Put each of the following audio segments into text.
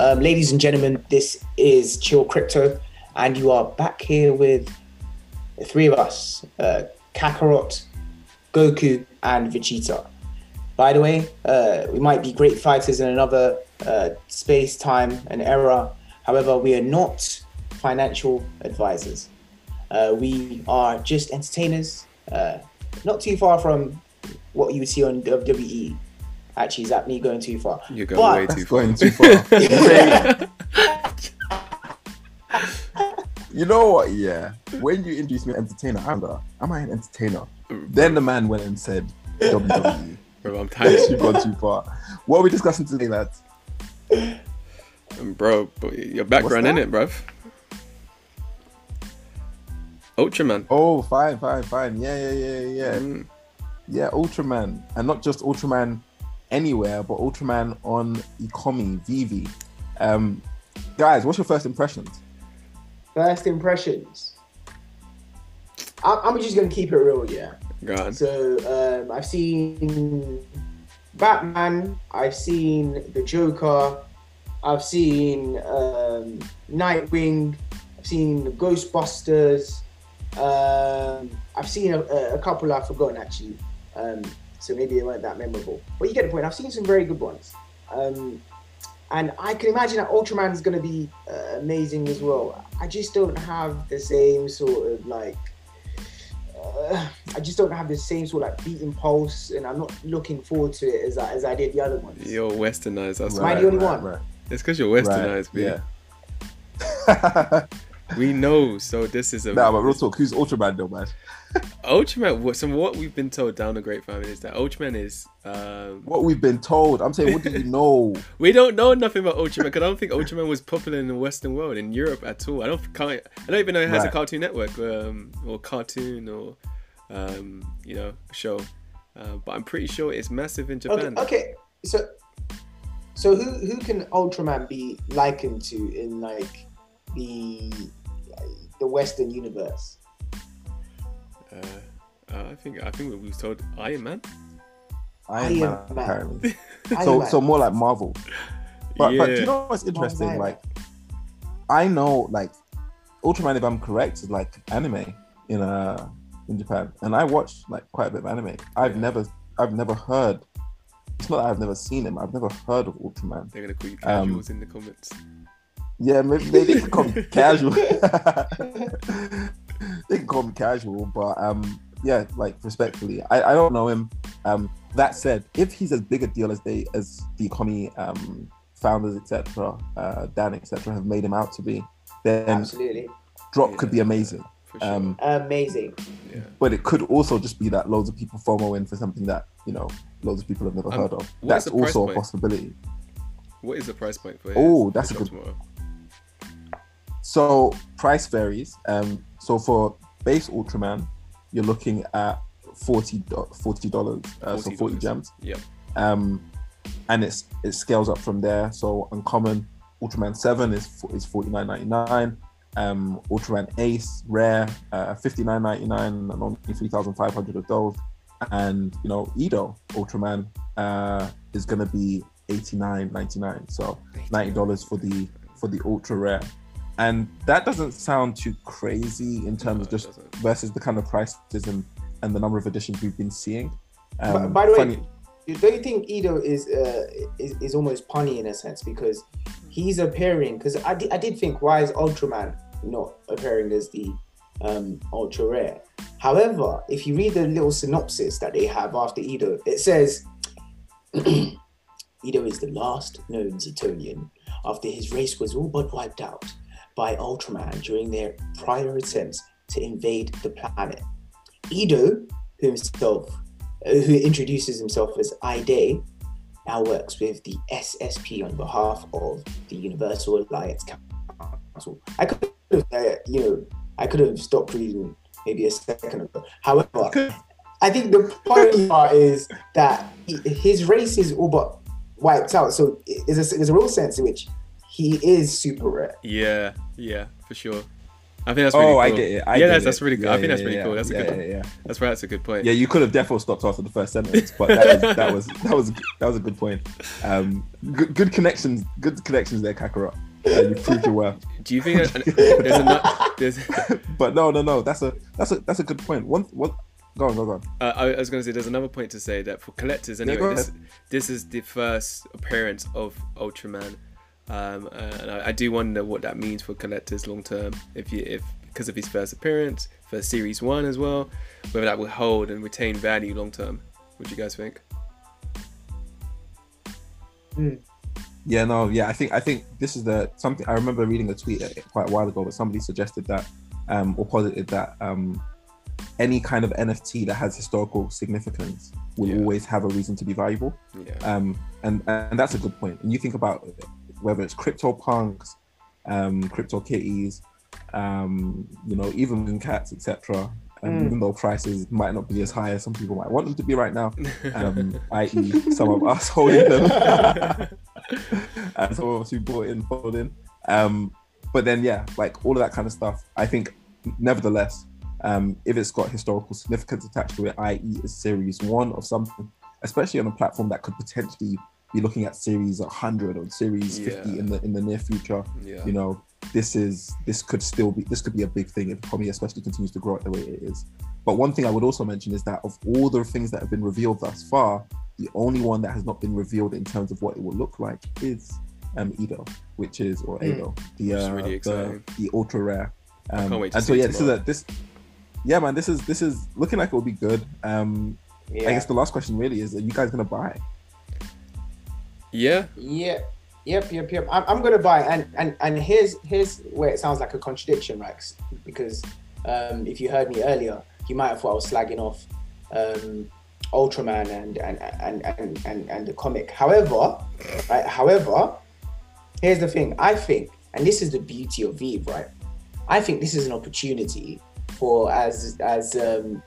Um, ladies and gentlemen, this is Chill Crypto, and you are back here with the three of us uh, Kakarot, Goku, and Vegeta. By the way, uh, we might be great fighters in another uh, space, time, and era. However, we are not financial advisors. Uh, we are just entertainers, uh, not too far from what you would see on WWE. Actually, is that me going too far? You're going But- way too far. going too far. you know what? Yeah. When you introduced me to entertainer, I'm like, am I an entertainer? Then the man went and said, WWE. Bro, I'm tired. You've gone too far. What are we discussing today, lads? bro, your background in it, bruv. Ultraman. Oh, fine, fine, fine. Yeah, yeah, yeah, yeah. Mm. Yeah, Ultraman. And not just Ultraman anywhere, but Ultraman on Ecomi, VeVe. Um, guys, what's your first impressions? First impressions. I'm, I'm just gonna keep it real, yeah. Go on. So um, I've seen Batman. I've seen the Joker. I've seen um, Nightwing. I've seen the Ghostbusters. Um, I've seen a, a couple I've forgotten actually. So maybe they weren't that memorable. But you get the point. I've seen some very good ones. Um, and I can imagine that Ultraman is going to be uh, amazing as well. I just don't have the same sort of like uh, I just don't have the same sort of like beating pulse, and I'm not looking forward to it as I, as I did the other ones. You're westernized. That's Am I why. the only one? Right, It's because you're westernized, B. yeah. We know. So this is a nah, but real talk, who's Ultraman though, man? Ultraman. What, so what we've been told down the grapevine is that Ultraman is. Um, What we've been told. I'm saying, what do you know? we don't know nothing about Ultraman because I don't think Ultraman was popular in the Western world in Europe at all. I don't. Can't, I don't even know it has a Cartoon Network um, or cartoon or um, you know show. Uh, but I'm pretty sure it's massive in Okay, Japan. okay. So, so who who can Ultraman be likened to in like the the Western universe? Uh, uh, I think I think we was told Iron Man. Iron Iron Man, Man. apparently. Iron So, Man. so more like Marvel. But, but do you know what's interesting? Iron Like, I know, like, Ultraman, if I'm correct, is like anime in uh in Japan, and I watch like quite a bit of anime. I've never, I've never heard. It's not that I've never seen him. I've never heard of Ultraman. They're gonna call you Um, in the comments. Yeah, maybe they, they can call me casual. they can call me casual, but um, yeah, like respectfully, I, I don't know him. Um, that said, if he's as big a deal as they as the Ecomi um founders etc. Uh, Dan etc. have made him out to be, then Absolutely drop could be amazing. For sure. Um, amazing. yeah. but it could also just be that loads of people FOMO in for something that you know loads of people have never Um, heard of. That's the price also a possibility. What is the price point for? It? Oh, that's for a good- Tomorrow? So price varies. Um, so for base Ultraman, you're looking at 40 dollars, uh, so 40 $40. gems. Yep. Um, and it's it scales up from there. So uncommon Ultraman Seven is is 49.99. Um, Ultraman Ace Rare uh, 59.99 and only 3,500 of those. And you know Edo Ultraman uh, is gonna be 89.99. So ninety dollars for the for the ultra rare, and that doesn't sound too crazy in terms No, of just versus the kind of prices and, and the number of editions we've been seeing. Um, by the way, don't you think Ido is uh, is, is almost punny in a sense because he's appearing? Because I, di- I did think why is Ultraman not appearing as the um, ultra rare? However, if you read the little synopsis that they have after Ido, it says Ido is the last known Zetonian after his race was all but wiped out by Ultraman during their prior attempts to invade the planet. Ido, who himself uh, who introduces himself as Ide, now works with the SSP on behalf of the Universal Alliance Council. I could have, uh, you know, I could have stopped reading maybe a second ago. However, I think the funny part is that his race is all but wiped out. So there's a, there's a real sense in which he is super rare. Yeah, yeah, for sure. I think that's really oh, cool. I get it. I yeah, get that's, it. that's really good. Yeah, I think yeah, that's really yeah, cool. That's yeah, a good. Yeah, yeah. That's right. That's a good point. Yeah, you could have definitely stopped after the first sentence, but that was that was that was that was a good point. Um, good, good connections, good connections there, Kakarot. Uh, you proved your worth. Do you think that, there's enough? There's, But no, no, no. That's a that's a that's a good point. One, what? Go on, go on, go on. uh, I I was going to say there's another point to say that for collectors anyway, go this this is the first appearance of Ultraman, um, and I, I do wonder what that means for collectors long term. If you if because of his first appearance for Series One as well, whether that will hold and retain value long term. What do you guys think? Yeah, no, yeah. I think I think this is the something. I remember reading a tweet quite a while ago, but somebody suggested that um, or posited that um, any kind of NFT that has historical significance will Yeah. always have a reason to be valuable. Yeah. um, and and that's a good point. And you think about whether it's CryptoPunks, um, CryptoKitties, um, you know, even moon cats, etc. Um, Mm. Even though prices might not be as high as some people might want them to be right now, um, i.e., some of us holding them, and some of us who bought in, followed in. Um, but then, yeah, like all of that kind of stuff. I think, nevertheless, um, if it's got historical significance attached to it, i.e., is series one of something, especially on a platform that could potentially be looking at series 100 or series 50 in the in the near future. yeah. You know, this is this could still be this could be a big thing if Tommy especially continues to grow at the way it is. But one thing I would also mention is that of all the things that have been revealed thus far, the only one that has not been revealed in terms of what it will look like is um Edo, which is or Mm. The uh, really the, the ultra rare. Um, can't wait to and so see it yeah, this is a this yeah man, this is this is looking like it will be good. Um I guess the last question really is: Are you guys gonna buy? Yeah. Yeah. Yep, yep, yep. I'm, I'm gonna buy, and and and here's here's where it sounds like a contradiction, Rex, because um, if you heard me earlier, you might have thought I was slagging off um, Ultraman and and, and and and and the comic. However, right, however, here's the thing. I think, and this is the beauty of VeVe, right? I think this is an opportunity for, as as um,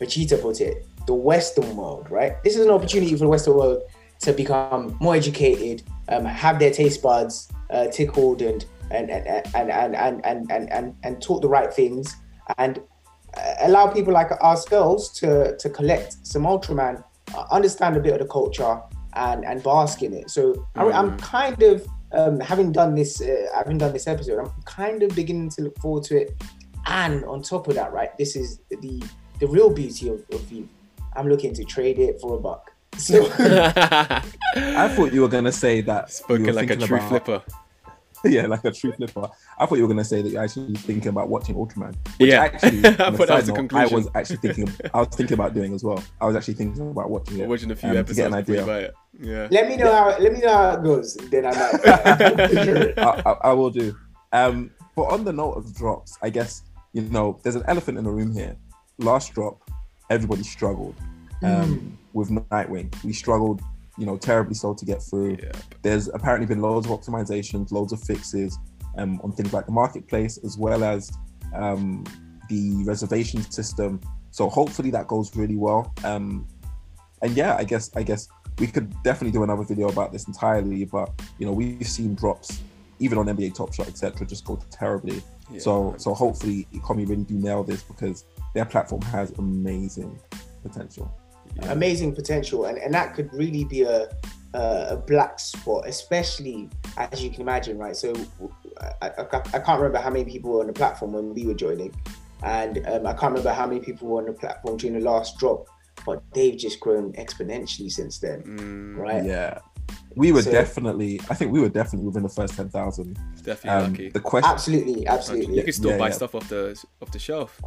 Vegeta put it, the Western world, right? This is an opportunity for the Western world to become more educated, um, have their taste buds uh, tickled, and and and and and and and and, and, and taught the right things, and uh, allow people like ourselves to to collect some Ultraman, uh, understand a bit of the culture, and and bask in it. So I, I'm kind of um, having done this, uh, having done this episode, I'm kind of beginning to look forward to it. And on top of that, right, this is the the real beauty of, of VeVe. I'm looking to trade it for a buck. So I thought you were gonna say that. you Spoken were like a true about- flipper. yeah, like a true flipper. I thought you were gonna say that you're actually thinking about watching Ultraman. Which Yeah. actually, I thought that side was the conclusion. I was actually thinking. I was thinking about doing as well. I was actually thinking about watching We're it. watching a few um, to get an idea. buy it. Yeah. let me know how let me know how it goes. Then I might. I, I, I will do. Um, but on the note of drops, I guess you know there's an elephant in the room here. Last drop, everybody struggled um, with Nightwing. We struggled, you know, terribly so to get through. Yeah. There's apparently been loads of optimizations, loads of fixes um, on things like the marketplace as well as um, the reservation system. So hopefully that goes really well. Um, and yeah, I guess I guess we could definitely do another video about this entirely. But you know, we've seen drops even on NBA Top Shot, etc., just go terribly. Yeah. So so hopefully Ecomi really do nail this because their platform has amazing potential. Yeah. amazing potential, and, and that could really be a, a a black spot, especially as you can imagine, right? So I, I, I can't remember how many people were on the platform when we were joining, and um, I can't remember how many people were on the platform during the last drop, but they've just grown exponentially since then, Mm, right? Yeah. We were So- definitely, I think we were definitely within the first 10,000. definitely Um, lucky. the question, Absolutely, absolutely. You absolutely, can still Yeah, buy yeah. stuff off the off the shelf.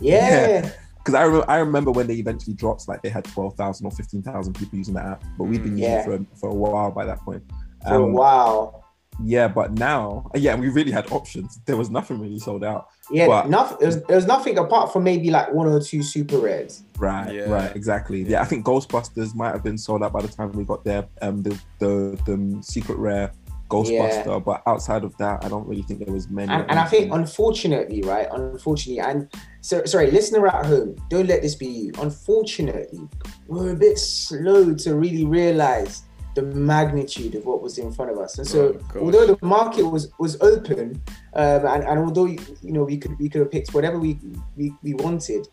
yeah. Because I, re- I remember when they eventually dropped, like they had 12,000 or 15,000 people using the app, but we've been using it for, a- for a while by that point. For a Um, while, Yeah, but now, yeah, we really had options. There was nothing really sold out. yeah. but- nothing. There was, there was nothing apart from maybe like one or two super rares. Right, Yeah. right, exactly. Yeah. I think Ghostbusters might have been sold out by the time we got there. Um, the the, the secret rare Ghostbuster, but outside of that, I don't really think there was many. and, and I think unfortunately, right? Unfortunately, and so sorry, listener at home, don't let this be you. Unfortunately, we're a bit slow to really realize the magnitude of what was in front of us. And so, Oh, although the market was was open, um, and, and although you know we could we could have picked whatever we we, we wanted,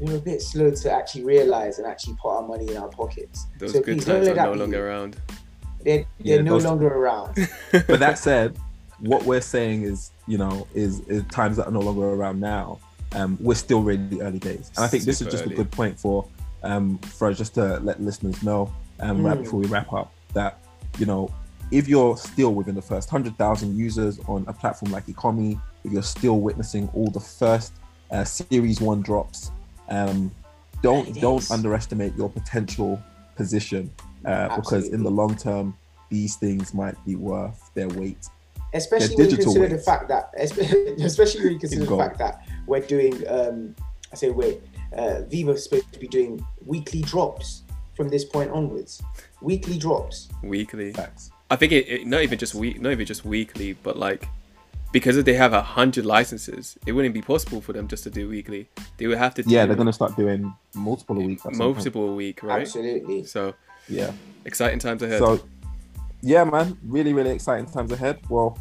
we were a bit slow to actually realize and actually put our money in our pockets. Those so good please don't times are no longer around. They're, they're Yeah, no those- longer around. but that said, what we're saying is, you know, is, is times that are no longer around now. Um, we're still really early days, and I think this is just early. a good point for um, for us just to let listeners know, um, right Mm. before we wrap up, that you know, if you're still within the first hundred thousand users on a platform like Ecomi, if you're still witnessing all the first uh, Series One drops, um, don't don't underestimate your potential position uh, because in the long term, these things might be worth their weight. especially They're when you digital consider the fact that especially when you consider the fact that we're doing um i say wait uh VeVe's supposed to be doing weekly drops from this point onwards weekly drops Weekly. Facts. I think it, it not even just week, not even just weekly, but like because they have a hundred licenses, it wouldn't be possible for them just to do weekly. They would have to do Yeah, they're gonna start doing multiple a week. at some point. multiple a week, right? absolutely So Yeah. exciting times ahead. So, yeah, man, really, really exciting times ahead. Well,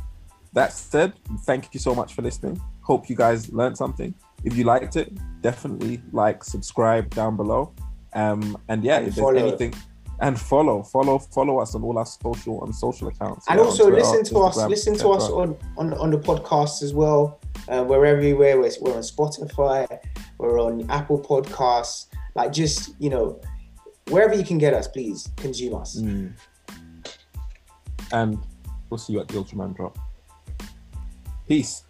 that said, thank you so much for listening. Hope you guys learned something. If you liked it, definitely like, subscribe down below. Um, and yeah, And if there's anything, and follow, follow, follow us on all our social on social accounts. and yeah, also Twitter, listen to us listen to us on, on on the podcast as well uh, we're everywhere we're, we're on spotify we're on apple podcasts like just you know wherever you can get us please consume us Mm. And we'll see you at the Ultraman drop. Peace.